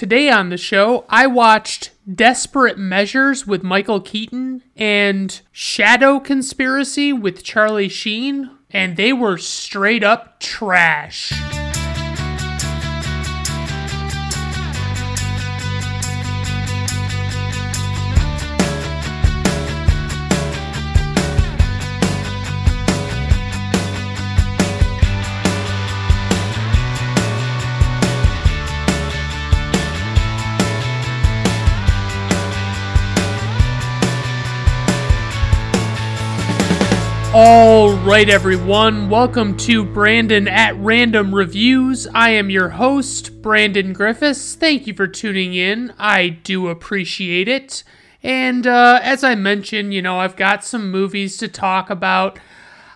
Today on the show, I watched Desperate Measures with Michael Keaton and Shadow Conspiracy with Charlie Sheen, and they were straight up trash. Right, everyone. Welcome to Brandon at Random Reviews. I am your host, Brandon Griffiths. Thank you for tuning in. I do appreciate it. And uh, as I mentioned, you know, I've got some movies to talk about.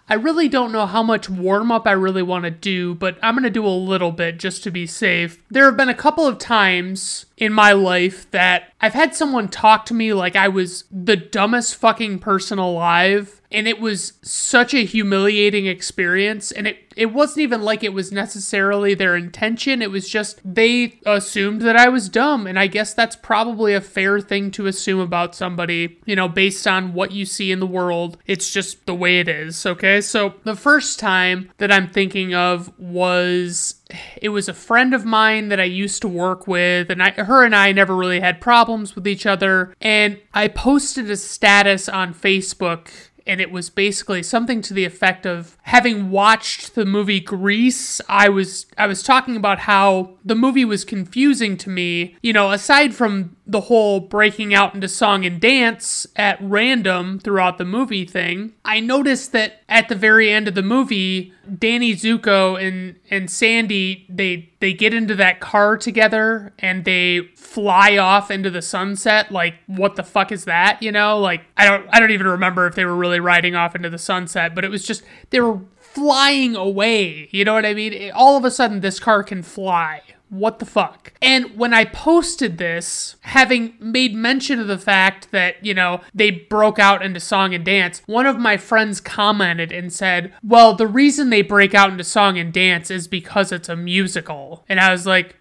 I really don't know how much warm up I really want to do, but I'm going to do a little bit just to be safe. There have been a couple of times in my life that I've had someone talk to me like I was the dumbest fucking person alive and it was such a humiliating experience and it it wasn't even like it was necessarily their intention it was just they assumed that I was dumb and I guess that's probably a fair thing to assume about somebody you know based on what you see in the world. It's just the way it is okay? So the first time that I'm thinking of was it was a friend of mine that I used to work with, and I, her and I never really had problems with each other. And I posted a status on Facebook and it was basically something to the effect of having watched the movie Grease I was I was talking about how the movie was confusing to me you know aside from the whole breaking out into song and dance at random throughout the movie thing I noticed that at the very end of the movie Danny Zuko and and Sandy they they get into that car together and they fly off into the sunset like what the fuck is that you know? Like I don't I don't even remember if they were really riding off into the sunset but it was just they were flying away you know what I mean? All of a sudden this car can fly what the fuck? And when I posted this, having made mention of the fact that, you know, they broke out into song and dance, one of my friends commented and said, Well, the reason they break out into song and dance is because it's a musical. And I was like,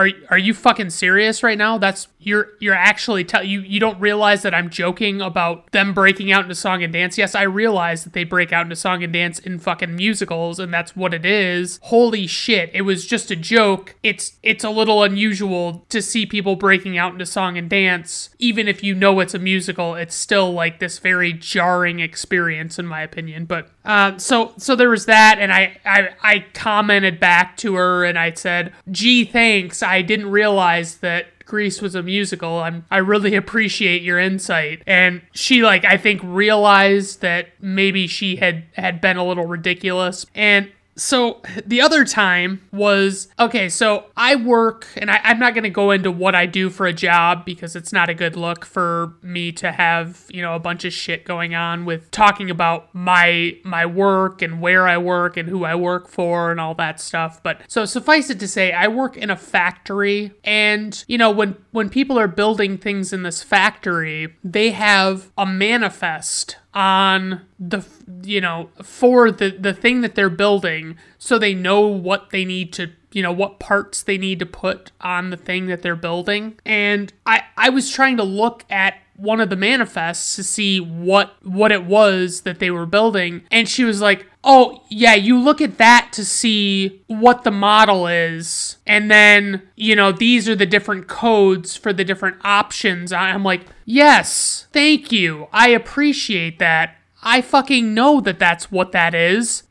are, are you fucking serious right now? That's you're you're actually tell you you don't realize that I'm joking about them breaking out into song and dance. Yes, I realize that they break out into song and dance in fucking musicals and that's what it is. Holy shit, it was just a joke. It's it's a little unusual to see people breaking out into song and dance even if you know it's a musical. It's still like this very jarring experience in my opinion. But uh, so so there was that and I, I I commented back to her and I said, "Gee, thanks. I didn't realize that Grease was a musical. I'm I really appreciate your insight. And she like I think realized that maybe she had had been a little ridiculous. And so the other time was okay so i work and I, am not going to go into what i do for a job because it's not a good look for me to have you know a bunch of shit going on with talking about my my work and where i work and who i work for and all that stuff. But so suffice it to say i work in a factory and you know when when people are building things in this factory they have a manifest on the you know for the the thing that they're building so they know what they need to you know what parts they need to put on the thing that they're building. And i i was trying to look at one of the manifests to see what what it was that they were building. And she was like oh yeah you look at that to see what the model is. And then you know these are the different codes for the different options. I'm like yes thank you. I appreciate that. I fucking know that that's what that is.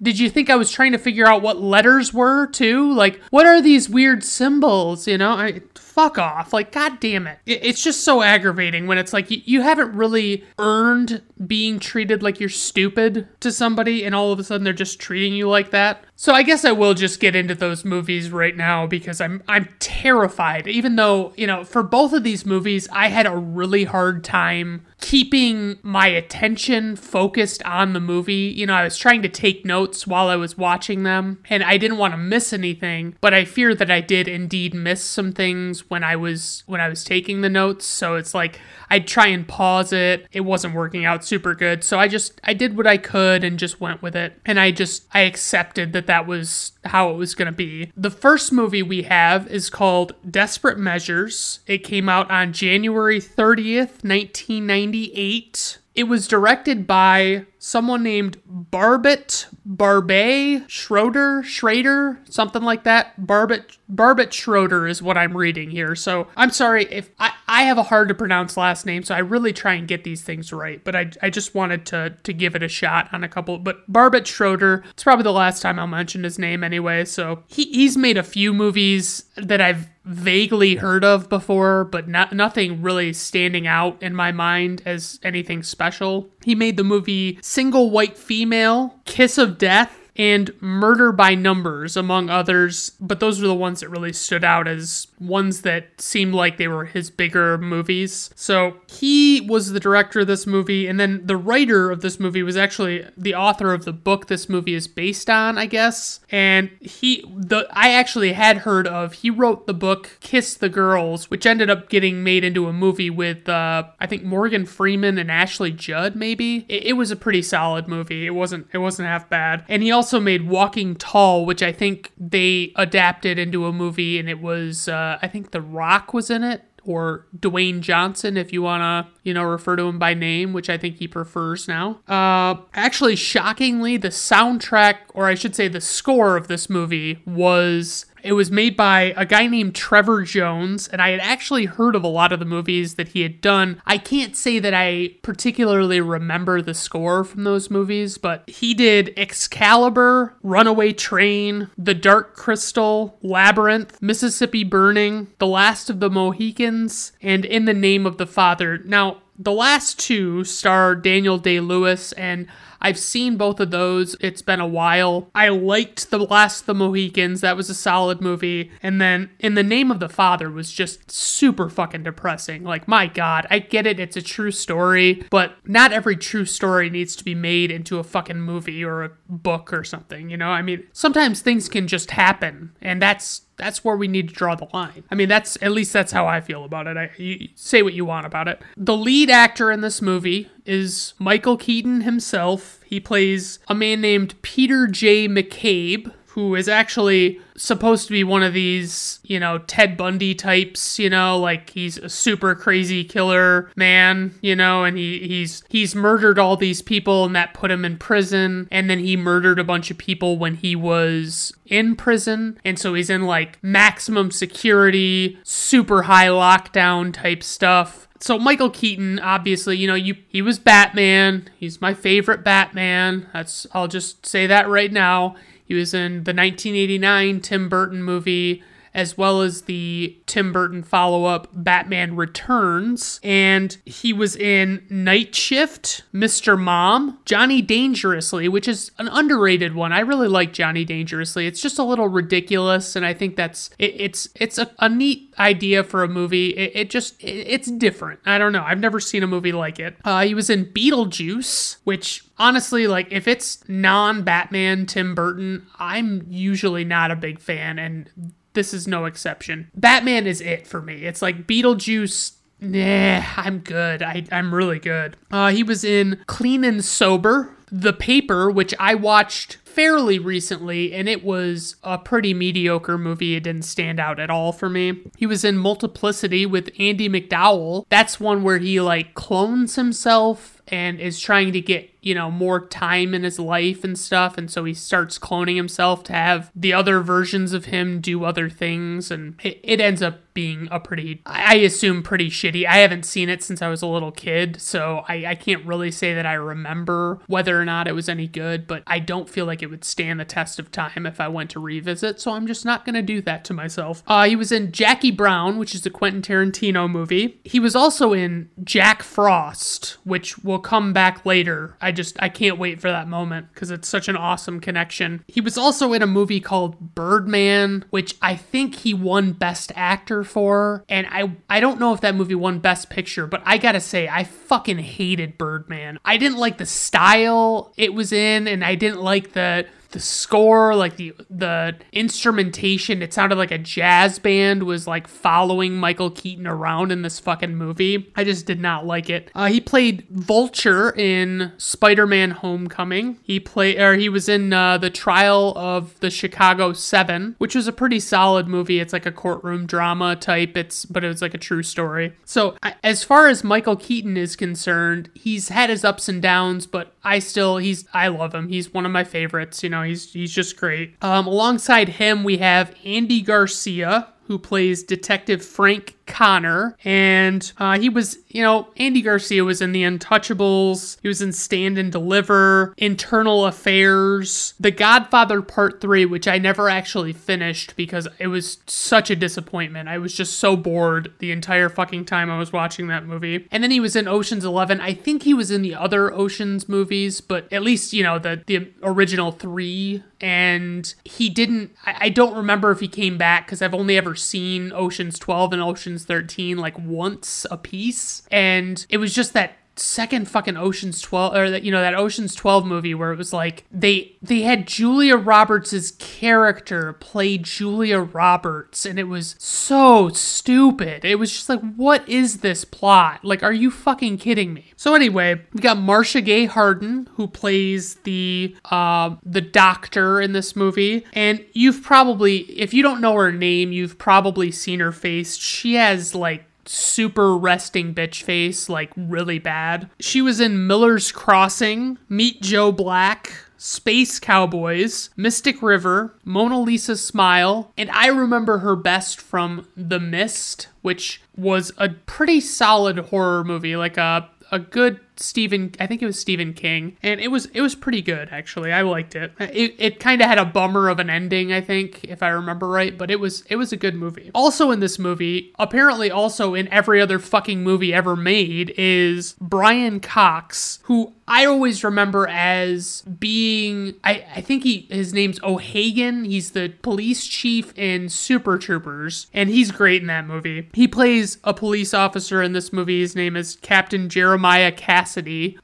Did you think I was trying to figure out what letters were too? Like, what are these weird symbols? You know, I fuck off. Like, god damn it. It's just so aggravating when it's like you haven't really earned being treated like you're stupid to somebody, and all of a sudden they're just treating you like that. So I guess I will just get into those movies right now because I'm I'm terrified. Even though, you know, for both of these movies, I had a really hard time keeping my attention focused on the movie. You know, I was trying to take notes while I was watching them, and I didn't want to miss anything, but I fear that I did indeed miss some things when I was when I was taking the notes. So it's like I'd try and pause it. It wasn't working out super good. So I just I did what I could and just went with it. And I just I accepted that that was how it was going to be. The first movie we have is called Desperate Measures. It came out on January 30th, 1998. It was directed by someone named Barbet Barbet Schroeder Schrader something like that. Barbet Barbet Schroeder is what I'm reading here. So I'm sorry if I, I have a hard to pronounce last name, so I really try and get these things right. But I, I just wanted to to give it a shot on a couple. But Barbet Schroeder, it's probably the last time I'll mention his name anyway. So he, he's made a few movies that I've vaguely heard of before, but not, nothing really standing out in my mind as anything special. He made the movie Single White Female, Kiss of Death, and Murder by Numbers, among others. But those were the ones that really stood out as ones that seemed like they were his bigger movies. So he was the director of this movie, and then the writer of this movie was actually the author of the book this movie is based on, I guess. And he, the I actually had heard of. He wrote the book Kiss the Girls, which ended up getting made into a movie with uh, I think Morgan Freeman and Ashley Judd. Maybe it, it was a pretty solid movie. It wasn't it wasn't half bad. And he also made Walking Tall, which I think they adapted into a movie, and it was. Uh, uh, I think The Rock was in it, or Dwayne Johnson, if you want to, you know, refer to him by name, which I think he prefers now. Uh, actually, shockingly, the soundtrack, or I should say the score of this movie, was it was made by a guy named Trevor Jones, and I had actually heard of a lot of the movies that he had done. I can't say that I particularly remember the score from those movies, but he did Excalibur, Runaway Train, The Dark Crystal, Labyrinth, Mississippi Burning, The Last of the Mohicans, and In the Name of the Father. Now, the last two star Daniel Day Lewis, and I've seen both of those. It's been a while. I liked The Last of the Mohicans. That was a solid movie. And then In the Name of the Father was just super fucking depressing. Like, my God, I get it. It's a true story, but not every true story needs to be made into a fucking movie or a book or something. You know, I mean, sometimes things can just happen, and that's that's where we need to draw the line. I mean, that's at least that's how I feel about it. I you, say what you want about it. The lead actor in this movie is Michael Keaton himself. He plays a man named Peter J. McCabe, who is actually supposed to be one of these, you know, Ted Bundy types, you know, like he's a super crazy killer man, you know, and he he's he's murdered all these people and that put him in prison and then he murdered a bunch of people when he was in prison and so he's in like maximum security, super high lockdown type stuff so Michael Keaton, obviously, you know, you he was Batman. He's my favorite Batman. That's I'll just say that right now. He was in the 1989 Tim Burton movie as well as the Tim Burton follow up Batman Returns. And he was in Night Shift, Mr. Mom, Johnny Dangerously, which is an underrated one. I really like Johnny Dangerously. It's just a little ridiculous, and I think that's it, it's it's a, a, neat idea for a movie. It, it just it, it's different. I don't know. I've never seen a movie like it. Uh, he was in Beetlejuice, which honestly, like if it's non Batman Tim Burton, I'm usually not a big fan, and this is no exception. Batman is it for me. It's like Beetlejuice Nah, I'm good. I, I'm really good. Uh, he was in Clean and Sober, The Paper, which I watched fairly recently, and it was a pretty mediocre movie. It didn't stand out at all for me. He was in Multiplicity with Andie MacDowell. That's one where he like clones himself and is trying to get you know, more time in his life and stuff. And so he starts cloning himself to have the other versions of him do other things. And it, it ends up being a pretty, I assume, pretty shitty. I haven't seen it since I was a little kid. So I, I can't really say that I remember whether or not it was any good, but I don't feel like it would stand the test of time if I went to revisit. So I'm just not going to do that to myself. Uh, he was in Jackie Brown, which is a Quentin Tarantino movie. He was also in Jack Frost, which will come back later. I just I can't wait for that moment because it's such an awesome connection. He was also in a movie called Birdman, which I think he won Best Actor for, and I I don't know if that movie won Best Picture, but I gotta say I fucking hated Birdman. I didn't like the style it was in, and I didn't like the the score, like the the instrumentation, it sounded like a jazz band was like following Michael Keaton around in this fucking movie. I just did not like it. Uh, he played Vulture in Spider-Man: Homecoming. He played, or he was in uh, the Trial of the Chicago Seven, which was a pretty solid movie. It's like a courtroom drama type. It's but it was like a true story. So as far as Michael Keaton is concerned, he's had his ups and downs, but I still he's I love him. He's one of my favorites. You know, he's he's just great. Um, alongside him, we have Andy Garcia, who plays Detective Frank Connor. And uh, he was, you know, Andy Garcia was in The Untouchables. He was in Stand and Deliver, Internal Affairs, The Godfather Part 3, which I never actually finished because it was such a disappointment. I was just so bored the entire fucking time I was watching that movie. And then he was in Ocean's 11. I think he was in the other Ocean's movies, but at least, you know, the, the original three. And he didn't, I, I don't remember if he came back because I've only ever seen Ocean's 12 and Ocean's 13 like once a piece. And it was just that second fucking Ocean's 12 or that you know that Ocean's 12 movie where it was like they they had Julia Roberts's character play Julia Roberts and it was so stupid. It was just like what is this plot? Like are you fucking kidding me? So anyway, we got Marcia Gay Harden who plays the uh, the doctor in this movie and you've probably if you don't know her name, you've probably seen her face. She has like super resting bitch face, like really bad. She was in Miller's Crossing, Meet Joe Black, Space Cowboys, Mystic River, Mona Lisa Smile, and I remember her best from The Mist, which was a pretty solid horror movie, like a a good Stephen I think it was Stephen King and it was it was pretty good actually. I liked it. It, it kind of had a bummer of an ending, I think, if I remember right, but it was it was a good movie. Also in this movie, apparently also in every other fucking movie ever made is Brian Cox, who I always remember as being I, I think he his name's O'Hagan. He's the police chief in Super Troopers, and he's great in that movie. He plays a police officer in this movie. His name is Captain Jeremiah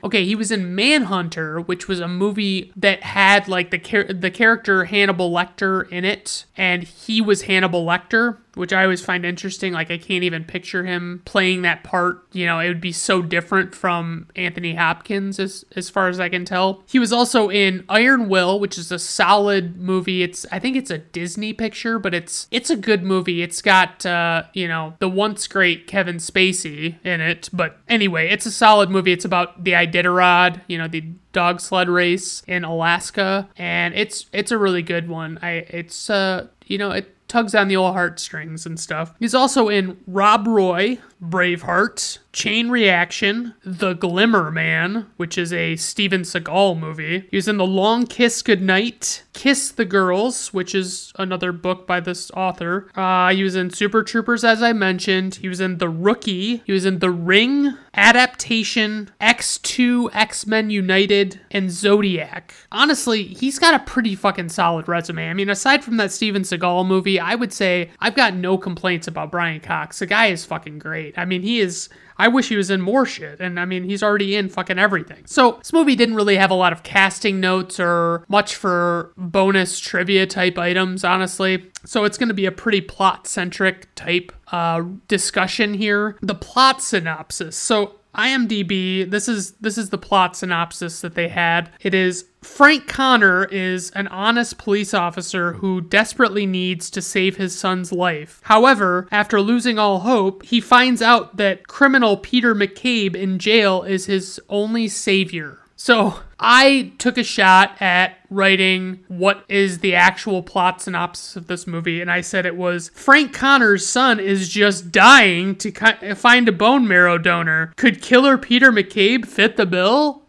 Okay, he was in Manhunter, which was a movie that had like the char- the character Hannibal Lecter in it, and he was Hannibal Lecter which I always find interesting. Like, I can't even picture him playing that part. You know, it would be so different from Anthony Hopkins, as, as far as I can tell. He was also in Iron Will, which is a solid movie. It's, I think it's a Disney picture, but it's, it's a good movie. It's got, uh, you know, the once great Kevin Spacey in it. But anyway, it's a solid movie. It's about the Iditarod, you know, the dog sled race in Alaska, and it's it's a really good one. I it's uh you know it tugs on the old heartstrings and stuff. He's also in Rob Roy, Braveheart, Chain Reaction, The Glimmer Man, which is a Steven Seagal movie. He was in The Long Kiss Goodnight, Kiss the Girls, which is another book by this author. Uh, he was in Super Troopers, as I mentioned. He was in The Rookie. He was in The Ring, Adaptation, X2, X Men United, and Zodiac. Honestly, he's got a pretty fucking solid resume. I mean, aside from that Steven Seagal movie, I would say I've got no complaints about Brian Cox. The guy is fucking great. I mean, he is. I wish he was in more shit. And I mean, he's already in fucking everything. So this movie didn't really have a lot of casting notes or much for bonus trivia type items, honestly. So it's going to be a pretty plot centric type uh, discussion here. The plot synopsis. So IMDb, this is this is the plot synopsis that they had. It is Frank Connor is an honest police officer who desperately needs to save his son's life. However, after losing all hope, he finds out that criminal Peter McCabe in jail is his only savior. So I took a shot at writing what is the actual plot synopsis of this movie, and I said it was Frank Connor's son is just dying to find a bone marrow donor. Could killer Peter McCabe fit the bill?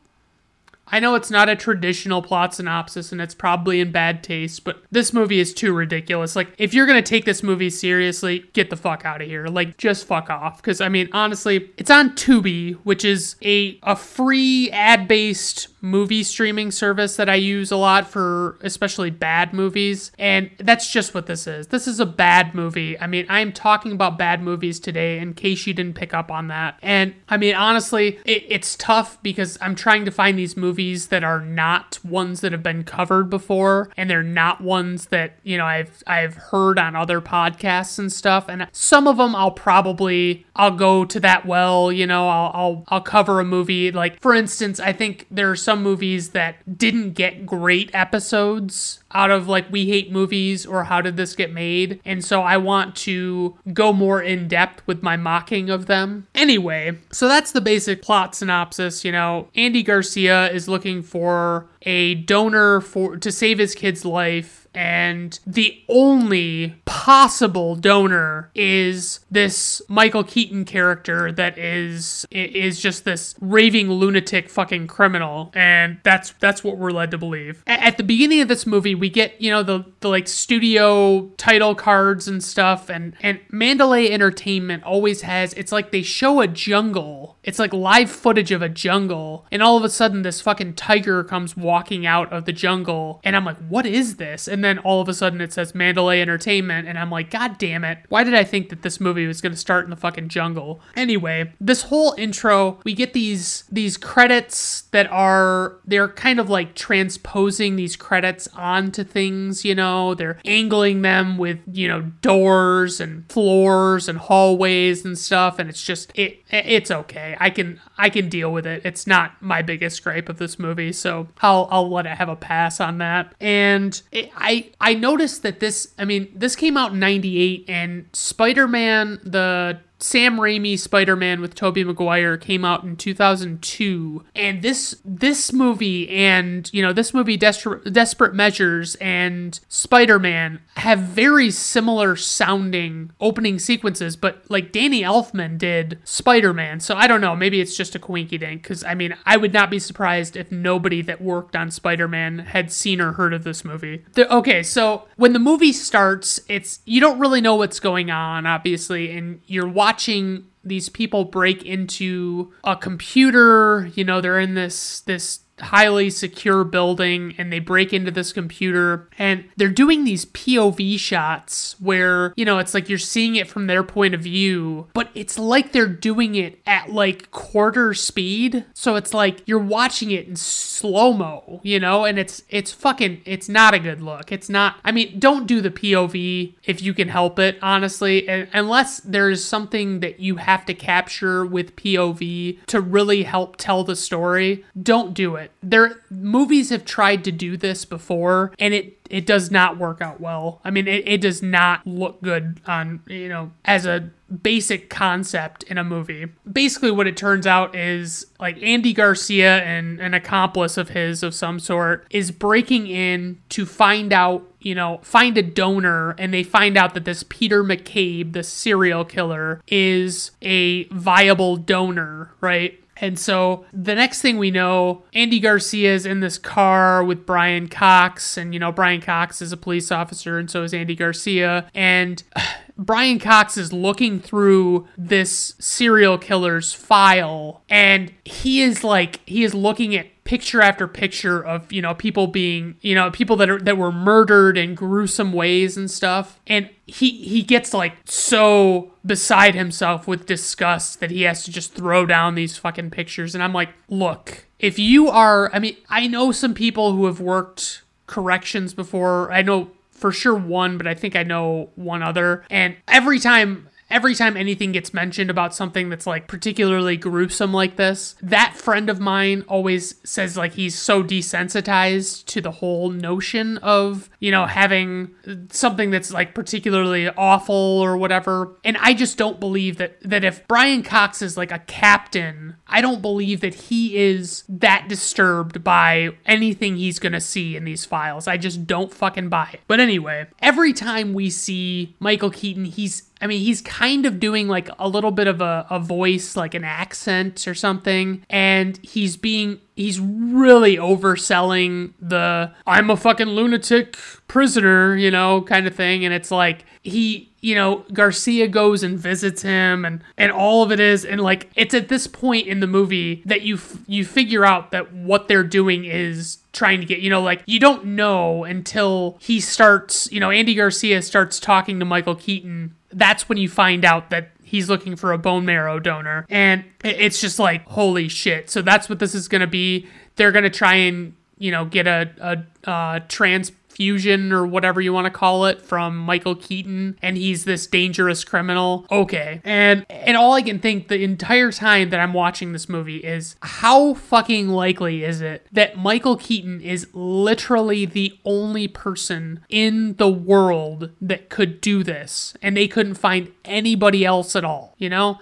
I know it's not a traditional plot synopsis and it's probably in bad taste, but this movie is too ridiculous. Like, if you're gonna take this movie seriously, get the fuck out of here. Like, just fuck off. Because, I mean, honestly, it's on Tubi, which is a, a free ad based movie streaming service that I use a lot for especially bad movies. And that's just what this is. This is a bad movie. I mean, I'm talking about bad movies today in case you didn't pick up on that. And I mean, honestly, it, it's tough because I'm trying to find these movies that are not ones that have been covered before and they're not ones that, you know, I've I've heard on other podcasts and stuff. And some of them I'll probably I'll go to that well, you know, I'll I'll, I'll cover a movie like for instance, I think there are some movies that didn't get great episodes out of like we hate movies or how did this get made? And so i want to go more in depth with my mocking of them. Anyway so that's the basic plot synopsis you know. Andy garcia is looking for a donor for to save his kid's life and the only possible donor is this Michael Keaton character that is is just this raving lunatic fucking criminal and that's that's what we're led to believe. At the beginning of this movie we get, you know, the the like studio title cards and stuff and and Mandalay Entertainment always has it's like they show a jungle. It's like live footage of a jungle and all of a sudden this fucking tiger comes walking out of the jungle and I'm like, "What is this?" And then all of a sudden it says Mandalay Entertainment, and I'm like, God damn it. Why did I think that this movie was gonna start in the fucking jungle? Anyway, this whole intro, we get these these credits that are they're kind of like transposing these credits onto things, you know, they're angling them with, you know, doors and floors and hallways and stuff, and it's just it it's okay. I can I can deal with it. It's not my biggest gripe of this movie, so I'll I'll let it have a pass on that. And it, I I noticed that this I mean this came out in 98 and Spider-Man the Sam Raimi Spider-Man with Tobey Maguire came out in 2002 and this this movie and you know this movie Desperate, Desperate Measures and Spider-Man have very similar sounding opening sequences but like Danny Elfman did Spider-Man. So I don't know. Maybe it's just a quinky dink cuz I mean I would not be surprised if nobody that worked on Spider-Man had seen or heard of this movie. The, okay, so when the movie starts it's you don't really know what's going on obviously and you're watching watching these people break into a computer you know they're in this this highly secure building and they break into this computer and they're doing these POV shots where, you know, it's like you're seeing it from their point of view, but it's like they're doing it at like quarter speed. So it's like you're watching it in slow-mo, you know, and it's it's fucking it's not a good look. It's not I mean, don't do the POV if you can help it, honestly, unless there's something that you have to capture with POV to really help tell the story. Don't do it. There movies have tried to do this before and it it does not work out well. I mean, it, it does not look good on, you know, as a basic concept in a movie. Basically, what it turns out is like Andy Garcia and an accomplice of his of some sort is breaking in to find out you know, find a donor and they find out that this Peter McCabe, the serial killer, is a viable donor, right? And so the next thing we know, Andy Garcia is in this car with Brian Cox, and you know, Brian Cox is a police officer, and so is Andy Garcia. And Brian Cox is looking through this serial killer's file, and he is like, he is looking at picture after picture of you know people being you know people that are that were murdered in gruesome ways and stuff. And he he gets like so beside himself with disgust that he has to just throw down these fucking pictures. And I'm like look if you are I mean I know some people who have worked corrections before. I know for sure one, but I think I know one other. And every time every time anything gets mentioned about something that's like particularly gruesome like this, that friend of mine always says like he's so desensitized to the whole notion of, you know, having something that's like particularly awful or whatever. And I just don't believe that that if Brian Cox is like a captain, I don't believe that he is that disturbed by anything he's going to see in these files. I just don't fucking buy it. But anyway, every time we see Michael Keaton, he's I mean, he's kind of doing like a little bit of a, a voice, like an accent or something, and he's being he's really overselling the I'm a fucking lunatic prisoner, you know, kind of thing. And it's like he, you know, Garcia goes and visits him and and all of it is and like it's at this point in the movie that you f- you figure out that what they're doing is trying to get, you know, like you don't know until he starts, you know, Andy Garcia starts talking to Michael Keaton. That's when you find out that he's looking for a bone marrow donor. And it's just like, holy shit. So that's what this is going to be. They're going to try and, you know, get a, a, a trans fusion or whatever you want to call it from Michael Keaton and he's this dangerous criminal. Okay. And and all I can think the entire time that I'm watching this movie is how fucking likely is it that Michael Keaton is literally the only person in the world that could do this and they couldn't find anybody else at all, you know?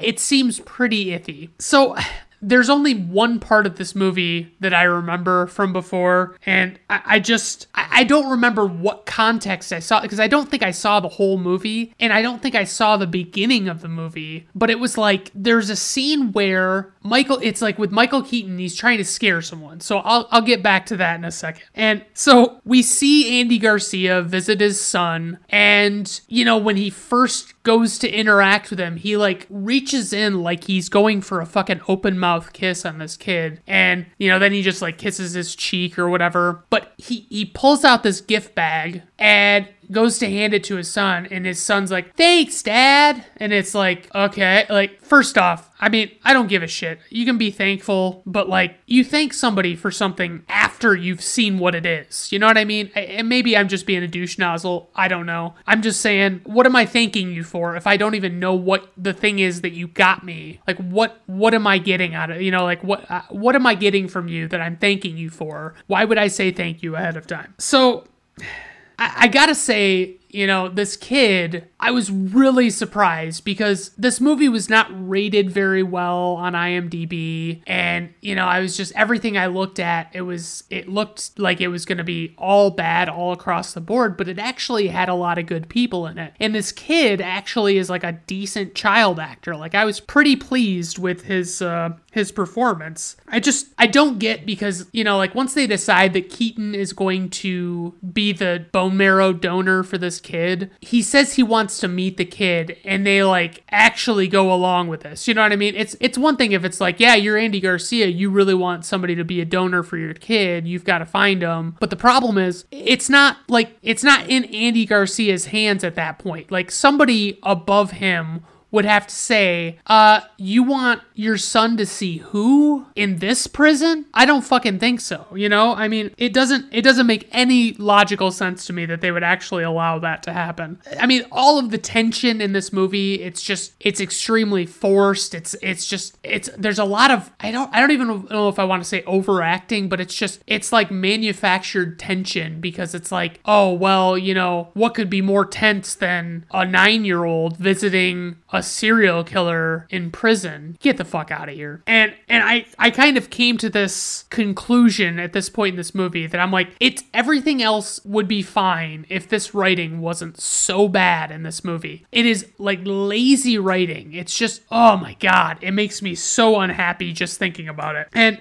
It seems pretty iffy. So there's only one part of this movie that I remember from before, and I, I just I, I don't remember what context I saw because I don't think I saw the whole movie, and I don't think I saw the beginning of the movie. But it was like there's a scene where Michael, it's like with Michael Keaton, he's trying to scare someone. So I'll I'll get back to that in a second. And so we see Andy Garcia visit his son, and you know when he first goes to interact with him, he like reaches in like he's going for a fucking open mouth kiss on this kid. And, you know, then he just like kisses his cheek or whatever. But he, he pulls out this gift bag and goes to hand it to his son and his son's like thanks dad. And it's like okay. Like first off i mean i don't give a shit. You can be thankful but like you thank somebody for something after you've seen what it is. You know what i mean? And maybe i'm just being a douche nozzle i don't know. I'm just saying what am i thanking you for if i don't even know what the thing is that you got me? Like what what am i getting out of you know like what uh, what am i getting from you that i'm thanking you for? Why would i say thank you ahead of time? So I, I gotta say, you know, this kid, I was really surprised because this movie was not rated very well on IMDb. And, you know, I was just, everything I looked at, it was, it looked like it was going to be all bad all across the board, but it actually had a lot of good people in it. And this kid actually is like a decent child actor. Like, I was pretty pleased with his, uh, his performance. I just, I don't get because, you know, like once they decide that Keaton is going to be the bone marrow donor for this kid. He says he wants to meet the kid and they like actually go along with this. You know what I mean? It's it's one thing if it's like, yeah, you're Andy Garcia, you really want somebody to be a donor for your kid, you've got to find them. But the problem is it's not like it's not in Andy Garcia's hands at that point. Like somebody above him would have to say, uh, you want your son to see who in this prison? I don't fucking think so. You know, I mean, it doesn't it doesn't make any logical sense to me that they would actually allow that to happen. I mean, all of the tension in this movie, it's just it's extremely forced. It's it's just it's there's a lot of I don't I don't even know if I want to say overacting, but it's just it's like manufactured tension because it's like, oh well, you know, what could be more tense than a 9-year-old visiting a serial killer in prison. Get the fuck out of here. And and I I kind of came to this conclusion at this point in this movie that I'm like it's everything else would be fine if this writing wasn't so bad in this movie. It is like lazy writing. It's just oh my god, it makes me so unhappy just thinking about it. And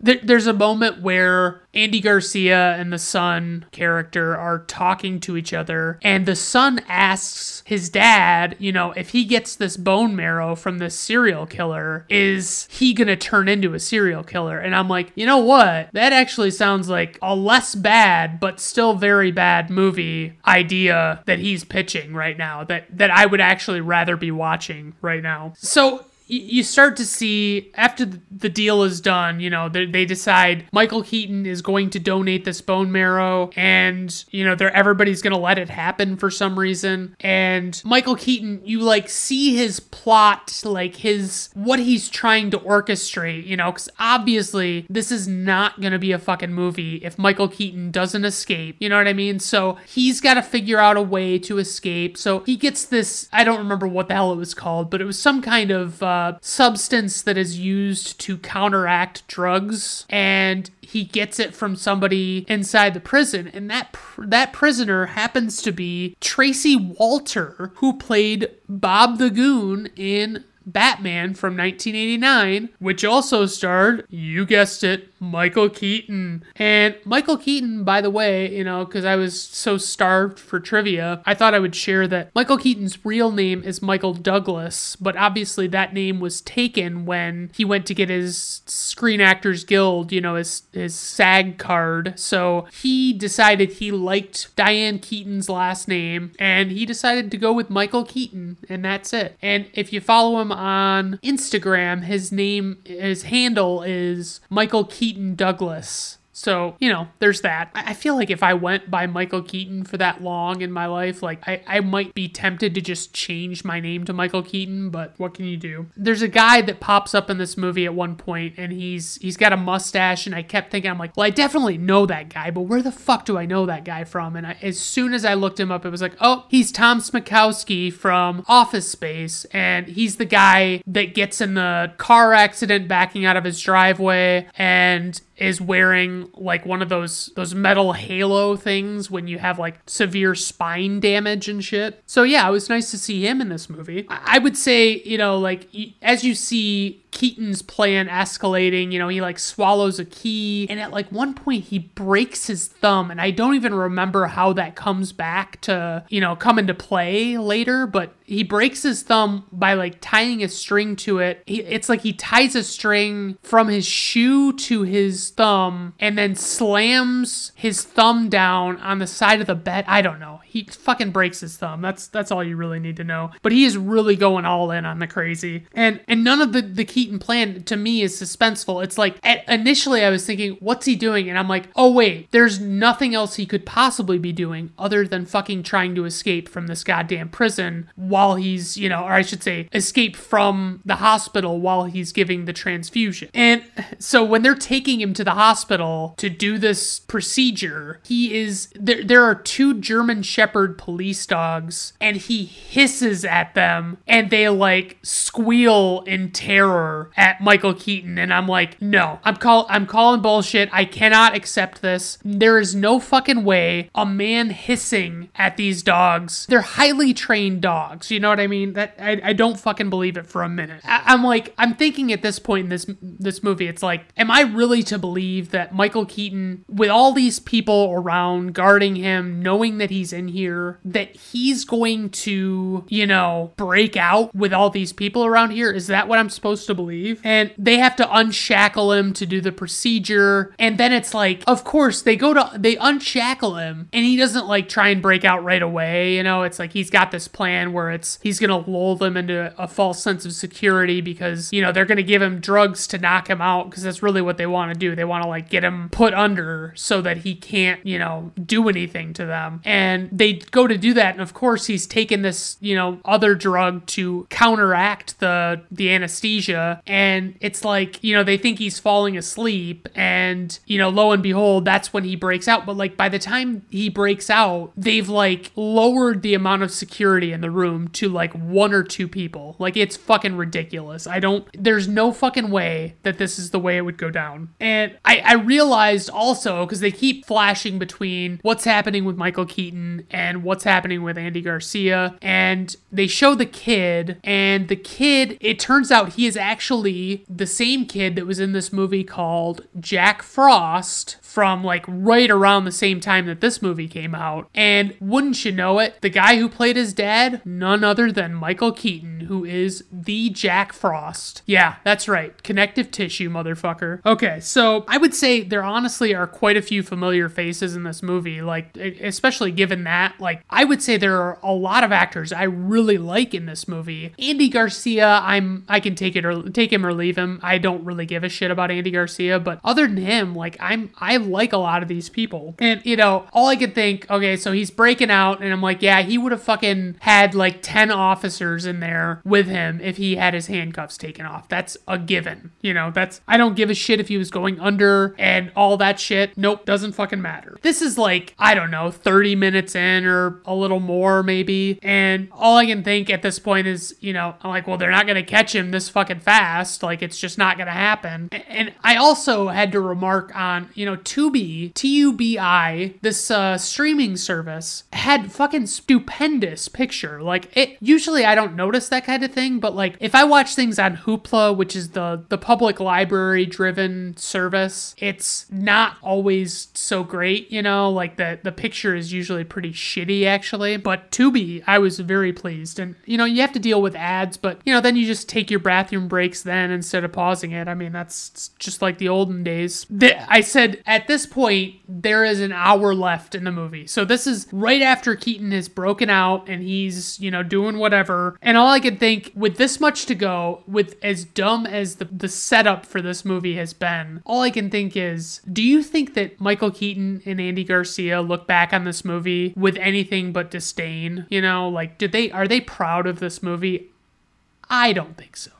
there's a moment where Andy Garcia and the son character are talking to each other, and the son asks his dad, you know, if he gets this bone marrow from this serial killer, is he gonna turn into a serial killer? And I'm like, you know what? That actually sounds like a less bad, but still very bad movie idea that he's pitching right now. That that I would actually rather be watching right now. So you start to see after the deal is done, you know, they, they decide Michael Keaton is going to donate this bone marrow, and you know, they're everybody's gonna let it happen for some reason. And Michael Keaton, you like see his plot, like his what he's trying to orchestrate, you know, because obviously this is not gonna be a fucking movie if Michael Keaton doesn't escape. You know what I mean? So he's got to figure out a way to escape. So he gets this. I don't remember what the hell it was called, but it was some kind of. Uh, substance that is used to counteract drugs and he gets it from somebody inside the prison. And that pr- that prisoner happens to be Tracy Walter who played Bob the Goon in Batman from 1989, which also starred, you guessed it, Michael Keaton. And Michael Keaton, by the way, you know, because I was so starved for trivia, I thought I would share that Michael Keaton's real name is Michael Douglas, but obviously that name was taken when he went to get his Screen Actors Guild, you know, his, his SAG card. So he decided he liked Diane Keaton's last name and he decided to go with Michael Keaton, and that's it. And if you follow him on Instagram, his name, his handle is Michael Keaton Douglas. So, you know, there's that. I feel like if I went by Michael Keaton for that long in my life, like I, I might be tempted to just change my name to Michael Keaton, but what can you do? There's a guy that pops up in this movie at one point and he's he's got a mustache and I kept thinking I'm like, well, I definitely know that guy, but where the fuck do I know that guy from? And I, as soon as I looked him up, it was like, oh, he's Tom Smykowski from Office Space and he's the guy that gets in the car accident backing out of his driveway and is wearing like one of those those metal halo things when you have like severe spine damage and shit. So yeah, it was nice to see him in this movie. I would say, you know, like as you see Keaton's plan escalating. You know, he like swallows a key, and at like one point he breaks his thumb, and I don't even remember how that comes back to, you know, come into play later, but he breaks his thumb by like tying a string to it. He, it's like he ties a string from his shoe to his thumb and then slams his thumb down on the side of the bed. I don't know. He fucking breaks his thumb. That's that's all you really need to know. But he is really going all in on the crazy. And and none of the the Keaton plan to me is suspenseful. It's like at, initially I was thinking, what's he doing? And I'm like, oh wait, there's nothing else he could possibly be doing other than fucking trying to escape from this goddamn prison while he's, you know, or I should say, escape from the hospital while he's giving the transfusion. And so when they're taking him to the hospital to do this procedure, he is there. There are two German Shepherd police dogs, and he hisses at them, and they like squeal in terror at Michael Keaton. And I'm like, no, I'm call I'm calling bullshit. I cannot accept this. There is no fucking way a man hissing at these dogs. They're highly trained dogs. You know what I mean? That I, I don't fucking believe it for a minute. I, I'm like, I'm thinking at this point in this this movie, it's like, am I really to believe that Michael Keaton, with all these people around guarding him, knowing that he's in here, that he's going to, you know, break out with all these people around here? Is that what I'm supposed to believe? And they have to unshackle him to do the procedure. And then it's like, of course, they go to, they unshackle him and he doesn't like try and break out right away. You know, it's like he's got this plan where it's, he's going to lull them into a false sense of security because, you know, they're going to give him drugs to knock him out because that's really what they want to do. They want to like get him put under so that he can't, you know, do anything to them. And they go to do that. And of course, he's taken this, you know, other drug to counteract the, the anesthesia. And it's like, you know, they think he's falling asleep. And, you know, lo and behold, that's when he breaks out. But like by the time he breaks out, they've like lowered the amount of security in the room to like one or two people. Like it's fucking ridiculous. I don't, there's no fucking way that this is the way it would go down. And I, I realized also, because they keep flashing between what's happening with Michael Keaton and what's happening with Andy Garcia. And they show the kid, and the kid, it turns out he is actually the same kid that was in this movie called Jack Frost from like right around the same time that this movie came out. And wouldn't you know it, the guy who played his dad, none other than Michael Keaton, who is the Jack Frost. Yeah, that's right. Connective tissue, motherfucker. Okay, so I would say there honestly are quite a few familiar faces in this movie, like especially given that, like I would say there are a lot of actors I really like in this movie. Andy Garcia, I'm I can take it or take him or leave him. I don't really give a shit about Andy Garcia, but other than him, like I'm I like a lot of these people. And, you know, all I could think, okay, so he's breaking out, and I'm like, yeah, he would have fucking had like 10 officers in there with him if he had his handcuffs taken off. That's a given. You know, that's, I don't give a shit if he was going under and all that shit. Nope, doesn't fucking matter. This is like, I don't know, 30 minutes in or a little more maybe. And all I can think at this point is, you know, I'm like, well, they're not going to catch him this fucking fast. Like, it's just not going to happen. And I also had to remark on, you know, Tubi, T U B I, this uh, streaming service, had fucking stupendous picture. Like, it usually I don't notice that kind of thing, but like, if I watch things on Hoopla, which is the, the public library driven service, it's not always so great, you know, like the, the picture is usually pretty shitty actually. But Tubi, I was very pleased. And, you know, you have to deal with ads, but, you know, then you just take your bathroom breaks then instead of pausing it. I mean, that's just like the olden days. The, I said at this point, there is an hour left in the movie. So this is right after Keaton has broken out and he's, you know, doing whatever. And all I can think with this much to go, with as dumb as the, the setup for this movie has been, all I can think is do you think that Michael Keaton and Andy Garcia look back on this movie with anything but disdain? You know, like, did they, are they proud of this movie? I don't think so.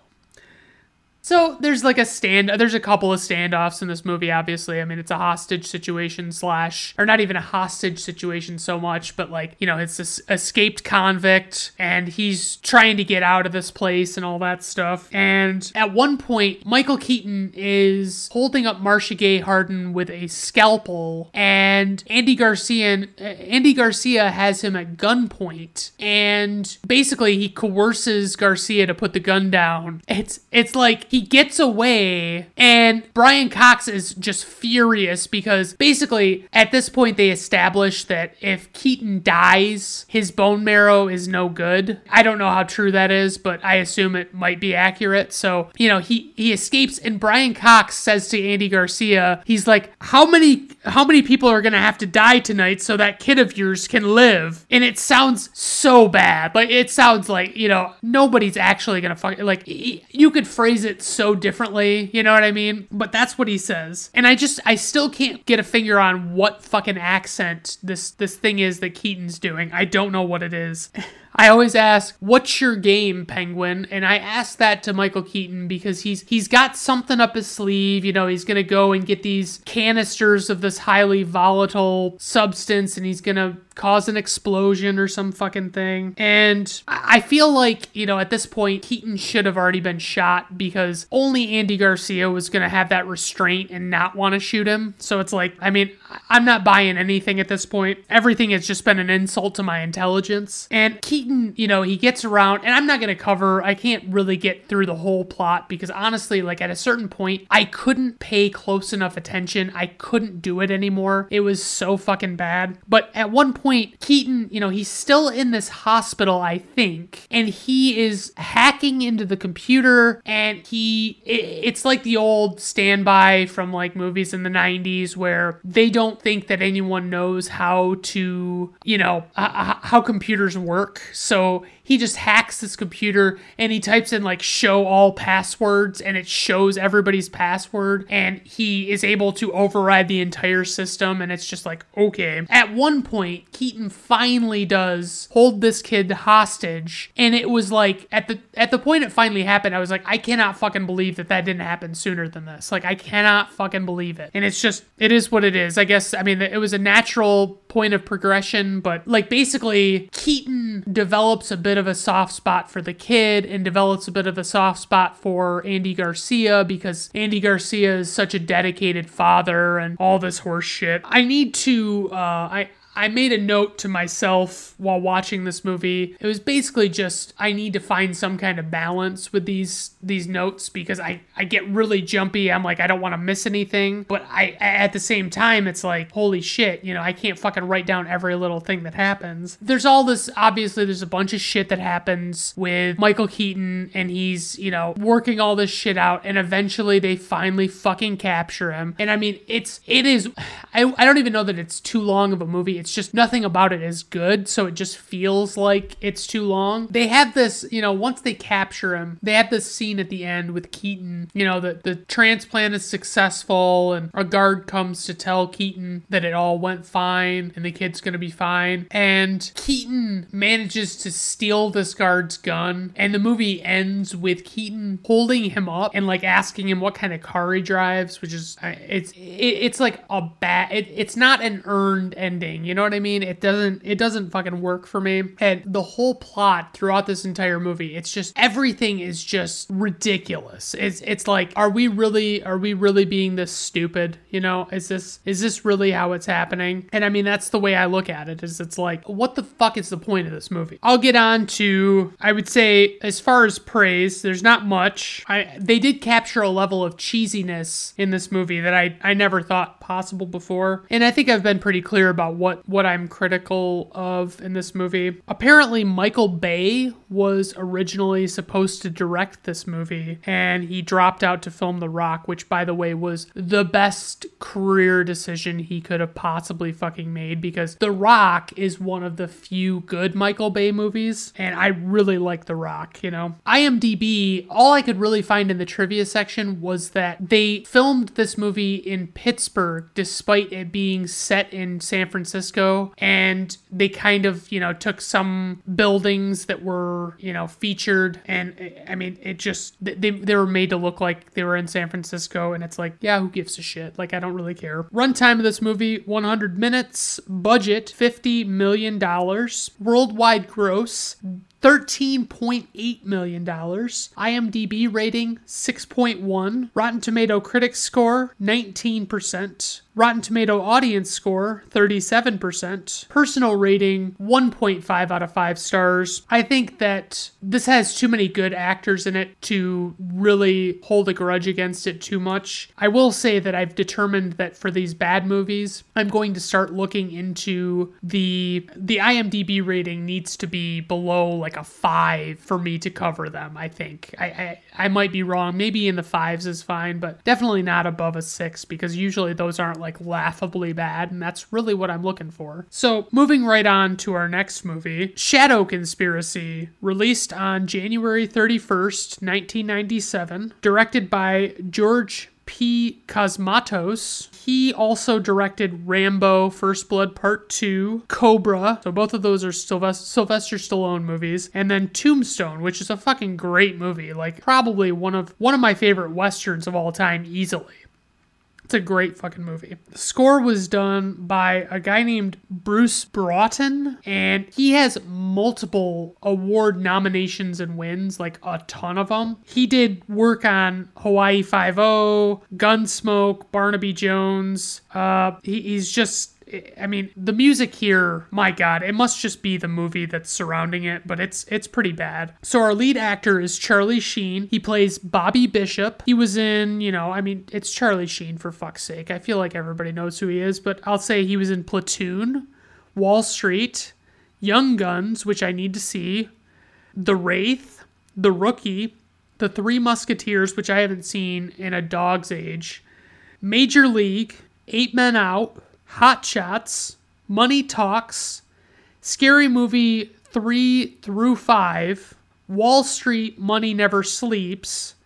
So there's like a stand. There's a couple of standoffs in this movie. Obviously, I mean it's a hostage situation slash, or not even a hostage situation so much, but like you know it's this escaped convict and he's trying to get out of this place and all that stuff. And at one point, Michael Keaton is holding up Marcia Gay Harden with a scalpel, and Andy Garcia Andy Garcia has him at gunpoint, and basically he coerces Garcia to put the gun down. It's it's like he gets away and Brian Cox is just furious because basically at this point they establish that if Keaton dies, his bone marrow is no good. I don't know how true that is, but I assume it might be accurate. So, you know, he he escapes and Brian Cox says to Andy Garcia, he's like, "How many how many people are going to have to die tonight so that kid of yours can live?" And it sounds so bad. Like it sounds like, you know, nobody's actually going to fuck like you could phrase it so differently, you know what I mean? But that's what he says. And I just I still can't get a finger on what fucking accent this this thing is that Keaton's doing. I don't know what it is. I always ask, "What's your game, Penguin?" And I ask that to Michael Keaton because he's he's got something up his sleeve. You know, he's gonna go and get these canisters of this highly volatile substance, and he's gonna cause an explosion or some fucking thing. And I feel like, you know, at this point, Keaton should have already been shot because only Andy Garcia was going to have that restraint and not want to shoot him. So it's like, I mean, I'm not buying anything at this point. Everything has just been an insult to my intelligence. And Keaton, you know, he gets around, and I'm not going to cover, I can't really get through the whole plot because honestly, like at a certain point, I couldn't pay close enough attention. I couldn't do it anymore. It was so fucking bad. But at one point, point, Keaton, you know, he's still in this hospital, I think, and he is hacking into the computer and he, it, it's like the old standby from like movies in the 90s where they don't think that anyone knows how to, you know, uh, how computers work. So he just hacks this computer and he types in like show all passwords and it shows everybody's password and he is able to override the entire system and it's just like okay. At one point keaton finally does hold this kid hostage and it was like at the at the point it finally happened i was like i cannot fucking believe that that didn't happen sooner than this. Like i cannot fucking believe it. And it's just it is what it is. I guess i mean it was a natural point of progression but like basically keaton develops a bit of a soft spot for the kid and develops a bit of a soft spot for Andy Garcia because Andy Garcia is such a dedicated father and all this horse shit. I need to uh I I made a note to myself while watching this movie. It was basically just I need to find some kind of balance with these these notes because I I get really jumpy. I'm like I don't want to miss anything, but I at the same time it's like holy shit, you know, I can't fucking write down every little thing that happens. There's all this obviously there's a bunch of shit that happens with Michael Keaton and he's, you know, working all this shit out and eventually they finally fucking capture him. And I mean, it's it is I I don't even know that it's too long of a movie just nothing about it is good, so it just feels like it's too long. They have this, you know, once they capture him, they have this scene at the end with Keaton. You know, the the transplant is successful, and a guard comes to tell Keaton that it all went fine and the kid's gonna be fine. And Keaton manages to steal this guard's gun, and the movie ends with Keaton holding him up and like asking him what kind of car he drives, which is uh, it's it's like a bad. It, it's not an earned ending. You know what I mean? It doesn't it doesn't fucking work for me. And the whole plot throughout this entire movie, it's just everything is just ridiculous. It's it's like, are we really are we really being this stupid? You know, is this is this really how it's happening? And I mean, that's the way I look at it. Is it's like, what the fuck is the point of this movie? I'll get on to I would say as far as praise, there's not much. I they did capture a level of cheesiness in this movie that I I never thought possible before. And I think I've been pretty clear about what what I'm critical of in this movie. Apparently Michael Bay was originally supposed to direct this movie and he dropped out to film The Rock, which by the way was the best career decision he could have possibly fucking made because The Rock is one of the few good Michael Bay movies and I really like The Rock, you know. IMDb, all I could really find in the trivia section was that they filmed this movie in Pittsburgh despite it being set in San Francisco and they kind of, you know, took some buildings that were, you know, featured and I mean, it just they they were made to look like they were in San Francisco and it's like, yeah, who gives a shit? Like I don't really care. Runtime of this movie 100 minutes, budget 50 million dollars, worldwide gross $13.8 million. IMDb rating 6.1. Rotten Tomato Critics score 19%. Rotten Tomato audience score 37%. Personal rating 1.5 out of 5 stars. I think that this has too many good actors in it to really hold a grudge against it too much. I will say that I've determined that for these bad movies, I'm going to start looking into the the IMDb rating needs to be below like a 5 for me to cover them, I think. I I, I might be wrong. Maybe in the 5s is fine, but definitely not above a 6 because usually those aren't like laughably bad, and that's really what I'm looking for. So, moving right on to our next movie, Shadow Conspiracy, released on January 31st, 1997, directed by George P. Cosmatos. He also directed Rambo First Blood Part 2, Cobra. So both of those are Sylvester, Sylvester Stallone movies. And then Tombstone, which is a fucking great movie. Like probably one of one of my favorite westerns of all time easily. It's a great fucking movie. The score was done by a guy named Bruce Broughton, and he has multiple award nominations and wins, like a ton of them. He did work on Hawaii Five O, Gunsmoke, Barnaby Jones. Uh, he, he's just I mean, the music here, my god, it must just be the movie that's surrounding it, but it's it's pretty bad. So our lead actor is Charlie Sheen. He plays Bobby Bishop. He was in, you know, I mean, it's Charlie Sheen for fuck's sake. I feel like everybody knows who he is, but I'll say he was in Platoon, Wall Street, Young Guns, which I need to see, The Wraith, The Rookie, The Three Musketeers, which I haven't seen in a dog's age, Major League, Eight Men Out, Hot Shots, Money Talks, Scary Movie 3 through 5, Wall Street Money Never Sleeps,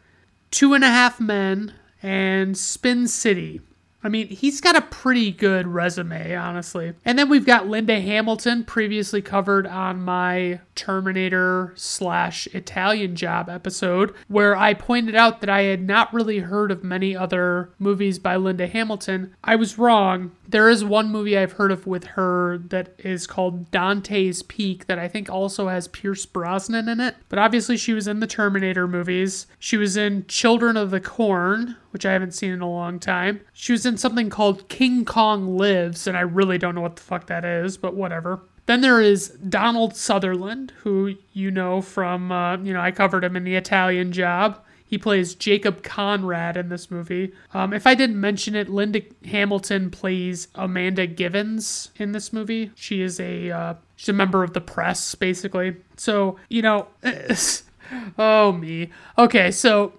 Two and a Half Men, and Spin City. I mean, he's got a pretty good resume, honestly. And then we've got Linda Hamilton, previously covered on my Terminator slash Italian Job episode, where I pointed out that I had not really heard of many other movies by Linda Hamilton. I was wrong. There is one movie I've heard of with her that is called Dante's Peak that I think also has Pierce Brosnan in it. But obviously, she was in the Terminator movies. She was in Children of the Corn, which I haven't seen in a long time. She was in something called King Kong Lives, and I really don't know what the fuck that is, but whatever. Then there is Donald Sutherland, who you know from, uh, you know, I covered him in the Italian job. He plays Jacob Conrad in this movie. Um, if I didn't mention it, Linda Hamilton plays Amanda Givens in this movie. She is a uh, she's a member of the press, basically. So you know, oh me. Okay, so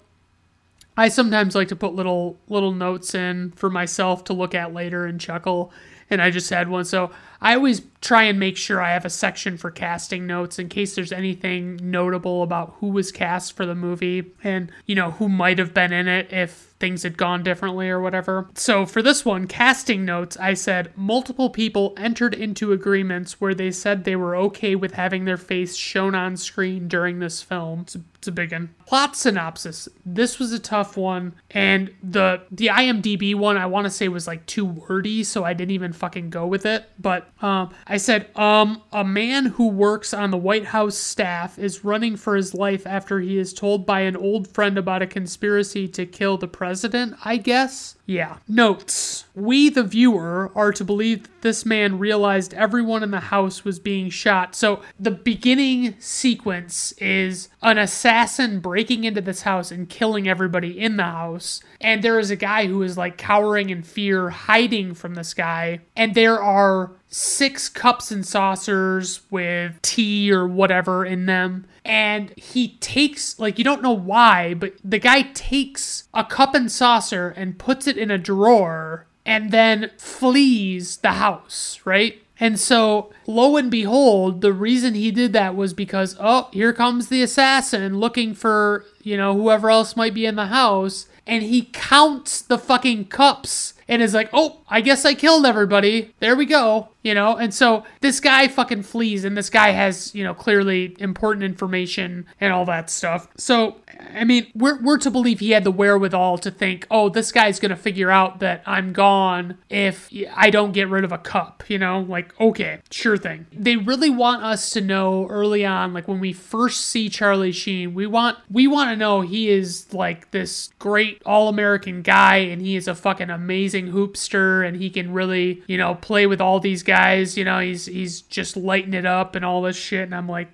I sometimes like to put little little notes in for myself to look at later and chuckle, and I just had one. So I always try and make sure I have a section for casting notes in case there's anything notable about who was cast for the movie and, you know, who might have been in it if things had gone differently or whatever. So for this one, casting notes, I said multiple people entered into agreements where they said they were okay with having their face shown on screen during this film. It's a, it's a big one. Plot synopsis. This was a tough one, and the the IMDb one I want to say was like too wordy, so I didn't even fucking go with it. But um, I said, um, a man who works on the White House staff is running for his life after he is told by an old friend about a conspiracy to kill the president, I guess. Yeah. Notes. We, the viewer, are to believe that this man realized everyone in the house was being shot. So the beginning sequence is an assassin breaking into this house and killing everybody in the house. And there is a guy who is like cowering in fear, hiding from this guy. And there are six cups and saucers with tea or whatever in them. And he takes, like, you don't know why, but the guy takes a cup and saucer and puts it in a drawer and then flees the house, right? And so, lo and behold, the reason he did that was because, oh, here comes the assassin looking for, you know, whoever else might be in the house. And he counts the fucking cups and is like, oh, I guess I killed everybody. There we go. You know, and so this guy fucking flees, and this guy has, you know, clearly important information and all that stuff. So, I mean, we're, we're to believe he had the wherewithal to think, oh, this guy's gonna figure out that I'm gone if I don't get rid of a cup, you know? Like, okay, sure thing. They really want us to know early on, like when we first see Charlie Sheen, we want we want to know he is like this great all-American guy and he is a fucking amazing hoopster and he can really, you know, play with all these guys, you know, he's he's just lighting it up and all this shit. And I'm like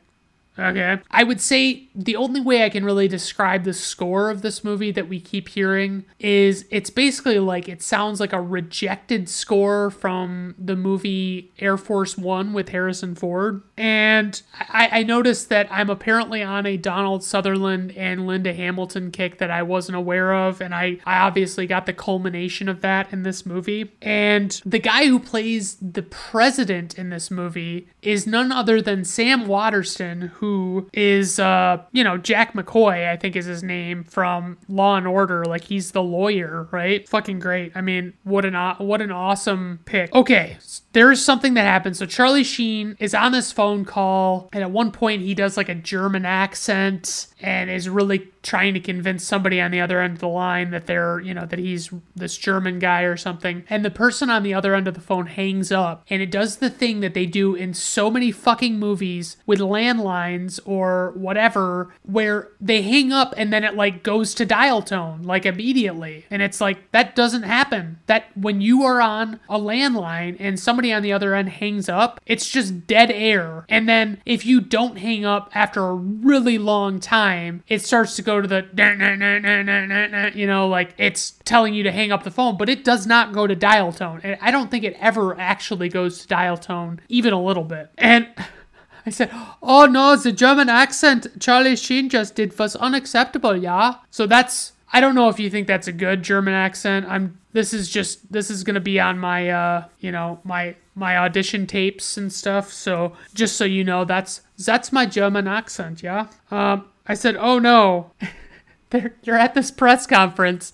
Okay. I would say the only way I can really describe the score of this movie that we keep hearing is it's basically like it sounds like a rejected score from the movie Air Force One with Harrison Ford. And I, I noticed that I'm apparently on a Donald Sutherland and Linda Hamilton kick that I wasn't aware of. And I, I obviously got the culmination of that in this movie. And the guy who plays the president in this movie is none other than Sam Waterston, who who is uh you know Jack McCoy I think is his name from Law and Order. Like he's the lawyer right? Fucking great. I mean what an what an awesome pick. Okay there is something that happens so Charlie Sheen is on this phone call and at one point he does like a German accent and is really trying to convince somebody on the other end of the line that they're, you know, that he's this German guy or something. And the person on the other end of the phone hangs up and it does the thing that they do in so many fucking movies with landlines or whatever where they hang up and then it like goes to dial tone like immediately. And it's like that doesn't happen. That when you are on a landline and somebody on the other end hangs up, it's just dead air. And then if you don't hang up after a really long time, it starts to go to the you know like it's telling you to hang up the phone but it does not go to dial tone i don't think it ever actually goes to dial tone even a little bit and I said, Oh no, the German accent Charlie Sheen just did was unacceptable, yeah? So that's I don't know if you think that's a good German accent. I'm this is just this is gonna be on my uh you know my my audition tapes and stuff. So just so you know, that's that's my German accent, yeah. Um I said, "Oh no." they're, they're at this press conference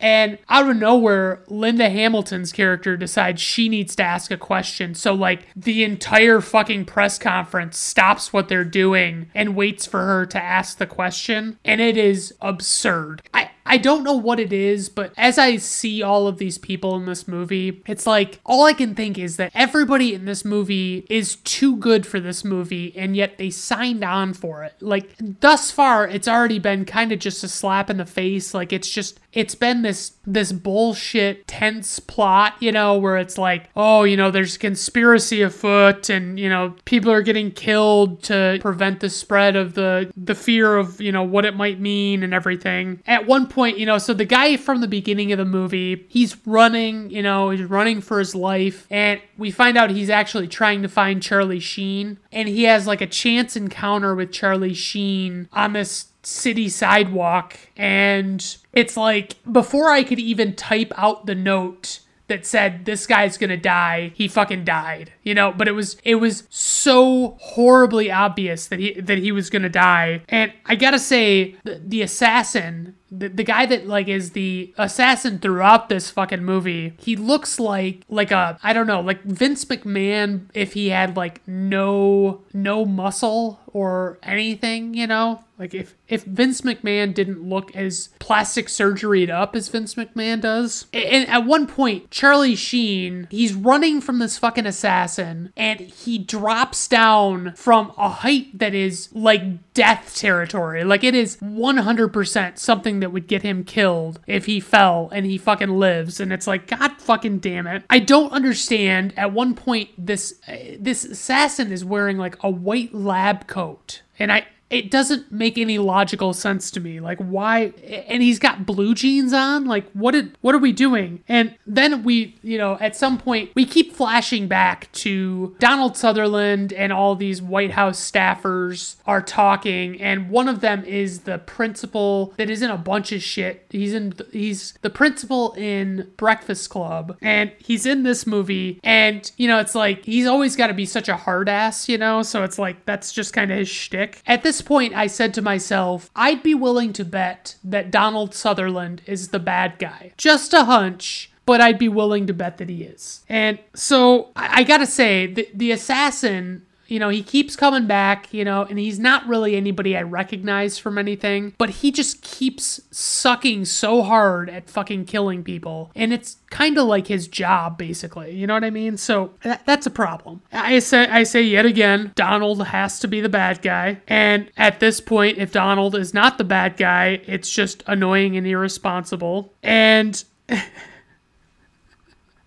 and out of nowhere, Linda Hamilton's character decides she needs to ask a question. So, like, the entire fucking press conference stops what they're doing and waits for her to ask the question. And it is absurd. I, I don't know what it is, but as I see all of these people in this movie, it's like all I can think is that everybody in this movie is too good for this movie, and yet they signed on for it. Like, thus far, it's already been kind of just a slap in the face. Like, it's just, it's been this this bullshit tense plot, you know, where it's like, oh, you know, there's conspiracy afoot and, you know, people are getting killed to prevent the spread of the the fear of, you know, what it might mean and everything. At one point, you know, so the guy from the beginning of the movie, he's running, you know, he's running for his life and we find out he's actually trying to find Charlie Sheen and he has like a chance encounter with Charlie Sheen on this city sidewalk and it's like before I could even type out the note that said this guy's gonna die, he fucking died. You know, but it was it was so horribly obvious that he that he was gonna die. And I gotta say, the, the assassin the, the guy that like is the assassin throughout this fucking movie he looks like like a i don't know like vince mcmahon if he had like no no muscle or anything you know like if if Vince McMahon didn't look as plastic surgeryed up as Vince McMahon does. And at one point, Charlie Sheen, he's running from this fucking assassin and he drops down from a height that is like death territory. Like it is 100% something that would get him killed if he fell and he fucking lives. And it's like god fucking damn it. I don't understand. At one point this this assassin is wearing like a white lab coat. And I it doesn't make any logical sense to me. Like why and he's got blue jeans on? Like what did what are we doing? And then we, you know, at some point we keep flashing back to Donald Sutherland and all these White House staffers are talking and one of them is the principal that is in a bunch of shit. He's in he's the principal in Breakfast Club and he's in this movie and you know, it's like he's always got to be such a hard ass, you know? So it's like that's just kind of his shtick. At this point, I said to myself, I'd be willing to bet that Donald Sutherland is the bad guy. Just a hunch, but I'd be willing to bet that he is. And so I, I gotta say, the, the assassin you know, he keeps coming back, you know, and he's not really anybody I recognize from anything, but he just keeps sucking so hard at fucking killing people. And it's kind of like his job, basically. You know what I mean? So that, that's a problem. I say, I say yet again, Donald has to be the bad guy. And at this point, if Donald is not the bad guy, it's just annoying and irresponsible. And.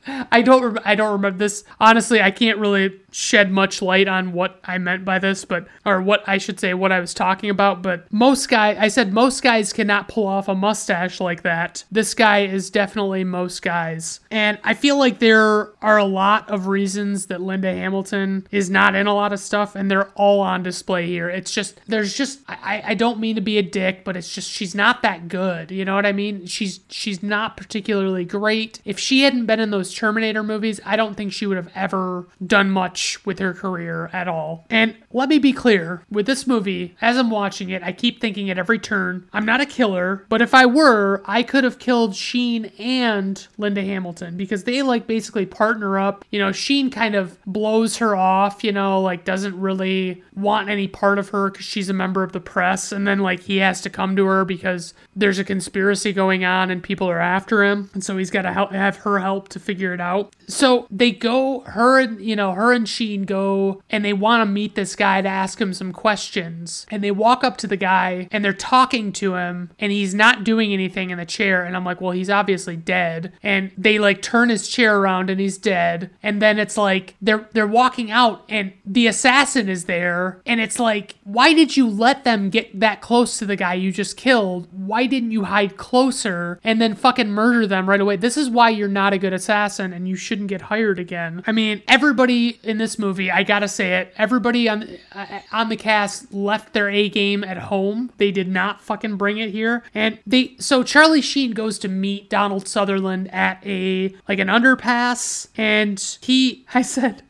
I don't. Rem- I don't remember this. Honestly, I can't really shed much light on what I meant by this, but or what I should say what I was talking about. But most guy, I said most guys cannot pull off a mustache like that. This guy is definitely most guys, and I feel like there are a lot of reasons that Linda Hamilton is not in a lot of stuff, and they're all on display here. It's just there's just I I don't mean to be a dick, but it's just she's not that good. You know what I mean? She's she's not particularly great. If she hadn't been in those Terminator movies, I don't think she would have ever done much with her career at all. And let me be clear with this movie, as I'm watching it, I keep thinking at every turn, I'm not a killer, but if I were, I could have killed Sheen and Linda Hamilton because they like basically partner up. You know, Sheen kind of blows her off, you know, like doesn't really want any part of her because she's a member of the press. And then like he has to come to her because there's a conspiracy going on and people are after him. And so he's got to help have her help to figure it out. So they go, her and, you know, her and Sheen go and they want to meet this guy to ask him some questions. And they walk up to the guy and they're talking to him and he's not doing anything in the chair. And I'm like, well, he's obviously dead. And they like turn his chair around and he's dead. And then it's like they're they're walking out and the assassin is there. And it's like, why did you let them get that close to the guy you just killed? Why didn't you hide closer and then fucking murder them right away? This is why you're not a good assassin and you shouldn't get hired again. I mean, everybody in this movie, I gotta say it, everybody on uh, on the cast left their A game at home. They did not fucking bring it here. And they so Charlie Sheen goes to meet Donald Sutherland at a like an underpass and he I said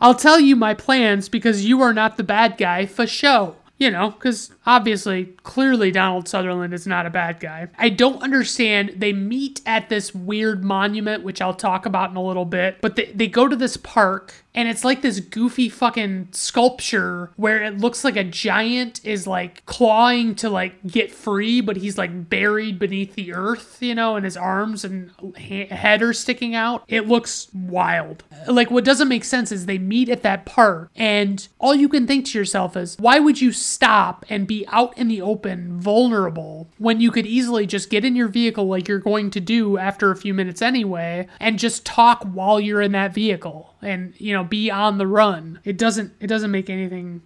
I'll tell you my plans because you are not the bad guy for show. You know, because obviously, clearly Donald Sutherland is not a bad guy. I don't understand. They meet at this weird monument, which I'll talk about in a little bit, but they, they go to this park and it's like this goofy fucking sculpture where it looks like a giant is like clawing to like get free but he's like buried beneath the earth you know and his arms and head are sticking out. It looks wild. Like what doesn't make sense is they meet at that park and all you can think to yourself is why would you stop and be out in the open vulnerable when you could easily just get in your vehicle like you're going to do after a few minutes anyway and just talk while you're in that vehicle and you know be on the run. It doesn't it doesn't make anything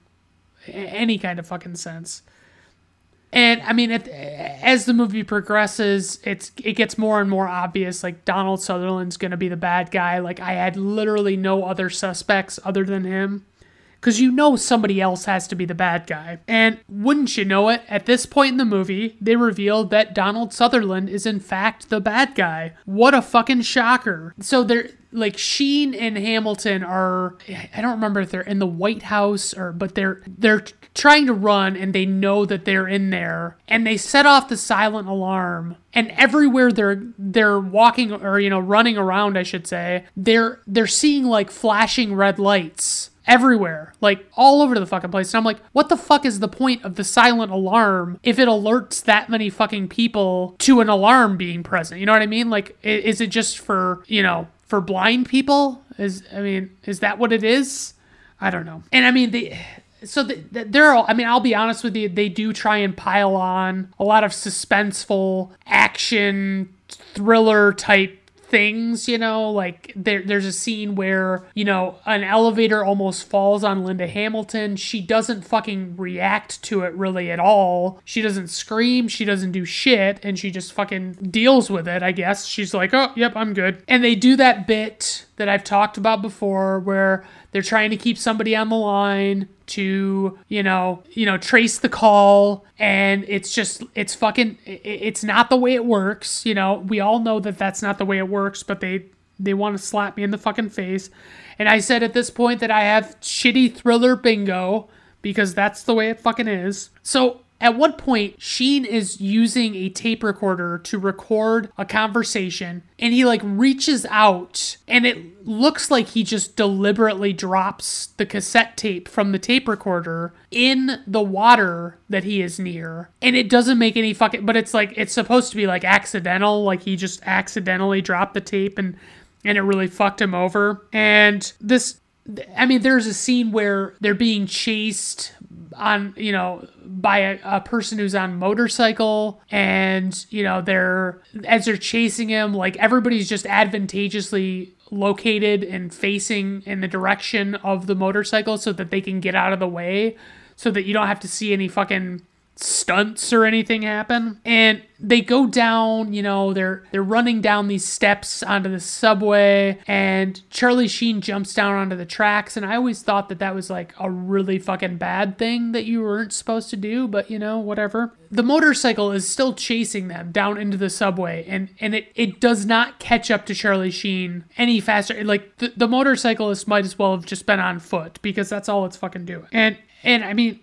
any kind of fucking sense. And I mean, it, as the movie progresses, it's it gets more and more obvious. Like Donald Sutherland's gonna be the bad guy. Like I had literally no other suspects other than him because you know somebody else has to be the bad guy. And wouldn't you know it, at this point in the movie, they revealed that Donald Sutherland is in fact the bad guy. What a fucking shocker. So they're like Sheen and Hamilton are I don't remember if they're in the White House or but they're they're trying to run and they know that they're in there and they set off the silent alarm and everywhere they're they're walking or you know running around I should say they're they're seeing like flashing red lights everywhere, like all over the fucking place. And I'm like, what the fuck is the point of the silent alarm if it alerts that many fucking people to an alarm being present? You know what I mean? Like, is it just for, you know, for blind people? Is, I mean, is that what it is? I don't know. And I mean, they so they're all, I mean, I'll be honest with you, they do try and pile on a lot of suspenseful action thriller type things, you know, like there, there's a scene where, you know, an elevator almost falls on Linda Hamilton. She doesn't fucking react to it really at all. She doesn't scream, she doesn't do shit, and she just fucking deals with it, I guess. She's like, oh, yep, I'm good. And they do that bit that I've talked about before where they're trying to keep somebody on the line to, you know, you know, trace the call and it's just it's fucking it's not the way it works, you know. We all know that that's not the way it works, but they they want to slap me in the fucking face. And I said at this point that I have shitty thriller bingo because that's the way it fucking is. So at one point, Sheen is using a tape recorder to record a conversation, and he like reaches out, and it looks like he just deliberately drops the cassette tape from the tape recorder in the water that he is near. And it doesn't make any fucking, but it's like, it's supposed to be like accidental, like he just accidentally dropped the tape and and it really fucked him over. And this I mean, there's a scene where they're being chased on you know by a, a, person who's on motorcycle and you know they're as they're chasing him like everybody's just advantageously located and facing in the direction of the motorcycle so that they can get out of the way so that you don't have to see any fucking stunts or anything happen. And they go down you know they're they're running down these steps onto the subway and charlie sheen jumps down onto the tracks. And i always thought that that was like a really fucking bad thing that you weren't supposed to do but you know whatever. The motorcycle is still chasing them down into the subway and and it it does not catch up to charlie sheen any faster. Like the, the motorcyclist might as well have just been on foot because that's all it's fucking doing. And and i mean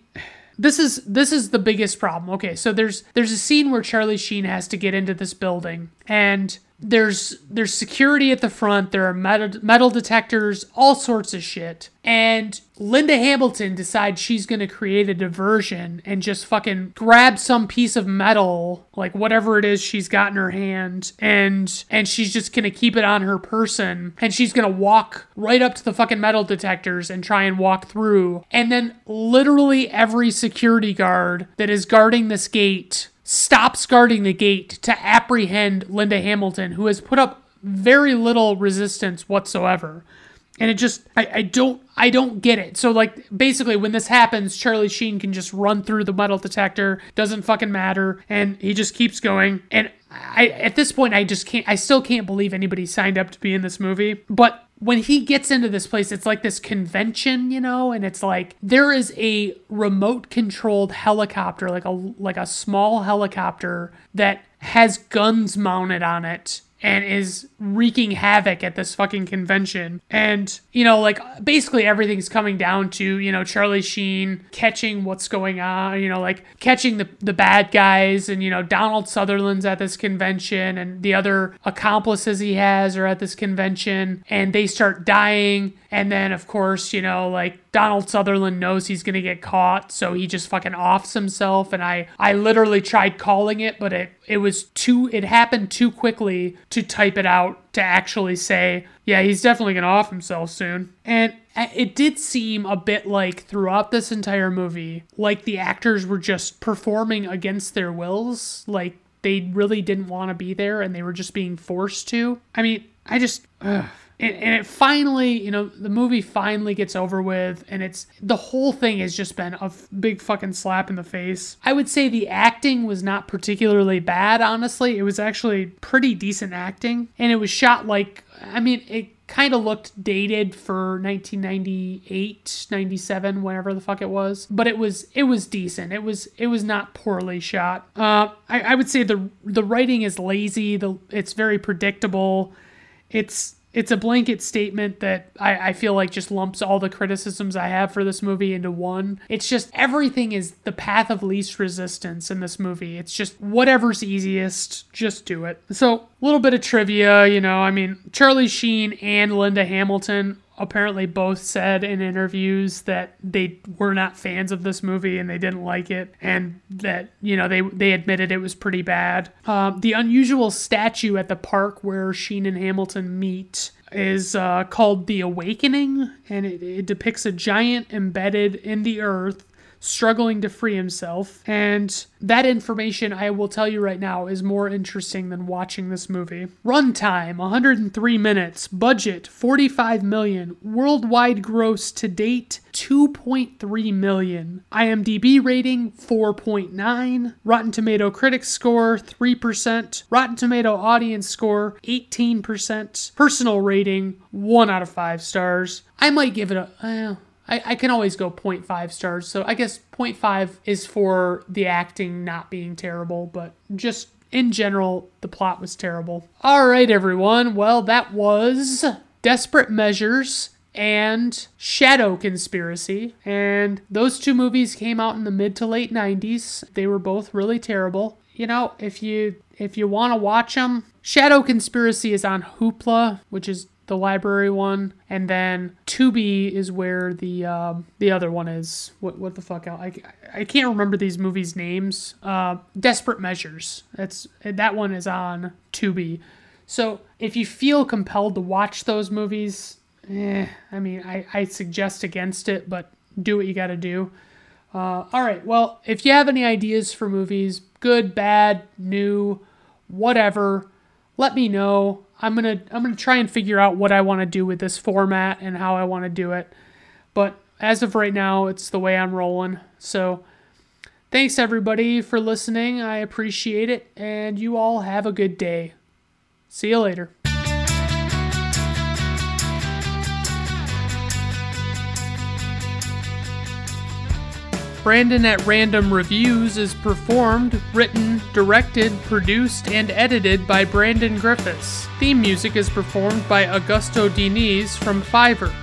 this is this is the biggest problem. Okay, so there's there's a scene where Charlie Sheen has to get into this building and there's there's security at the front there are metal, metal detectors all sorts of shit. And linda hamilton decides she's going to create a diversion and just fucking grab some piece of metal like whatever it is she's got in her hand and and she's just going to keep it on her person. And she's going to walk right up to the fucking metal detectors and try and walk through. And then literally every security guard that is guarding this gate stops guarding the gate to apprehend Linda Hamilton, who has put up very little resistance whatsoever. And it just I, I don't I don't get it. So like basically when this happens, Charlie Sheen can just run through the metal detector, doesn't fucking matter, and he just keeps going. And I at this point I just can't I still can't believe anybody signed up to be in this movie. But when he gets into this place, it's like this convention, you know, and it's like there is a remote controlled helicopter, like a like a small helicopter that has guns mounted on it and is wreaking havoc at this fucking convention. And, you know, like basically everything's coming down to, you know, Charlie Sheen catching what's going on, you know, like catching the, the bad guys and, you know, Donald Sutherland's at this convention and the other accomplices he has are at this convention and they start dying. And then, of course, you know, like Donald Sutherland knows he's gonna get caught, so he just fucking offs himself. And I, I literally tried calling it, but it, it was too, it happened too quickly to type it out to actually say, yeah, he's definitely gonna off himself soon. And it did seem a bit like throughout this entire movie, like the actors were just performing against their wills, like they really didn't want to be there and they were just being forced to. I mean, I just. Ugh and, and it finally, you know, the movie finally gets over with, and it's the whole thing has just been a big fucking slap in the face. I would say the acting was not particularly bad, honestly. It was actually pretty decent acting, and it was shot like, I mean, it kind of looked dated for 1998 97 whatever the fuck it was but it was it was decent it was it was not poorly shot uh i, I would say the the writing is lazy the it's very predictable it's it's a blanket statement that I, I feel like just lumps all the criticisms I have for this movie into one. It's just everything is the path of least resistance in this movie. It's just whatever's easiest, just do it. So, a little bit of trivia, you know, I mean, Charlie Sheen and Linda Hamilton apparently both said in interviews that they were not fans of this movie and they didn't like it and that you know they they admitted it was pretty bad. Uh, the unusual statue at the park where sheen and hamilton meet is uh, called the awakening and it, it depicts a giant embedded in the earth struggling to free himself. And that information, I will tell you right now, is more interesting than watching this movie. Runtime 103 minutes, budget 45 million, worldwide gross to date 2.3 million, IMDb rating 4.9, Rotten Tomato critics score 3%, Rotten Tomato audience score 18%, personal rating 1 out of 5 stars. I might give it a. Uh, I, I can always go 0.5 stars. So I guess 0.5 is for the acting not being terrible, but just in general, the plot was terrible. All right, everyone. Well, that was Desperate Measures and Shadow Conspiracy. And those two movies came out in the mid to late 90s. They were both really terrible. You know, if you if you want to watch them, Shadow Conspiracy is on Hoopla, which is the library one, and then Tubi is where the um, the other one is. What what the fuck? I, I can't remember these movies' names. Uh, Desperate Measures. That's that one is on Tubi. So if you feel compelled to watch those movies, eh, I mean, I, I suggest against it, but do what you got to do. Uh, all right. Well, if you have any ideas for movies, good, bad, new, whatever, let me know. I'm gonna I'm gonna try and figure out what I want to do with this format and how I want to do it. But as of right now, it's the way I'm rolling. So thanks everybody for listening. I appreciate it, and you all have a good day. See you later. Brandon at Random Reviews is performed, written, directed, produced, and edited by Brandon Griffiths. Theme music is performed by Augusto Diniz from Fiverr.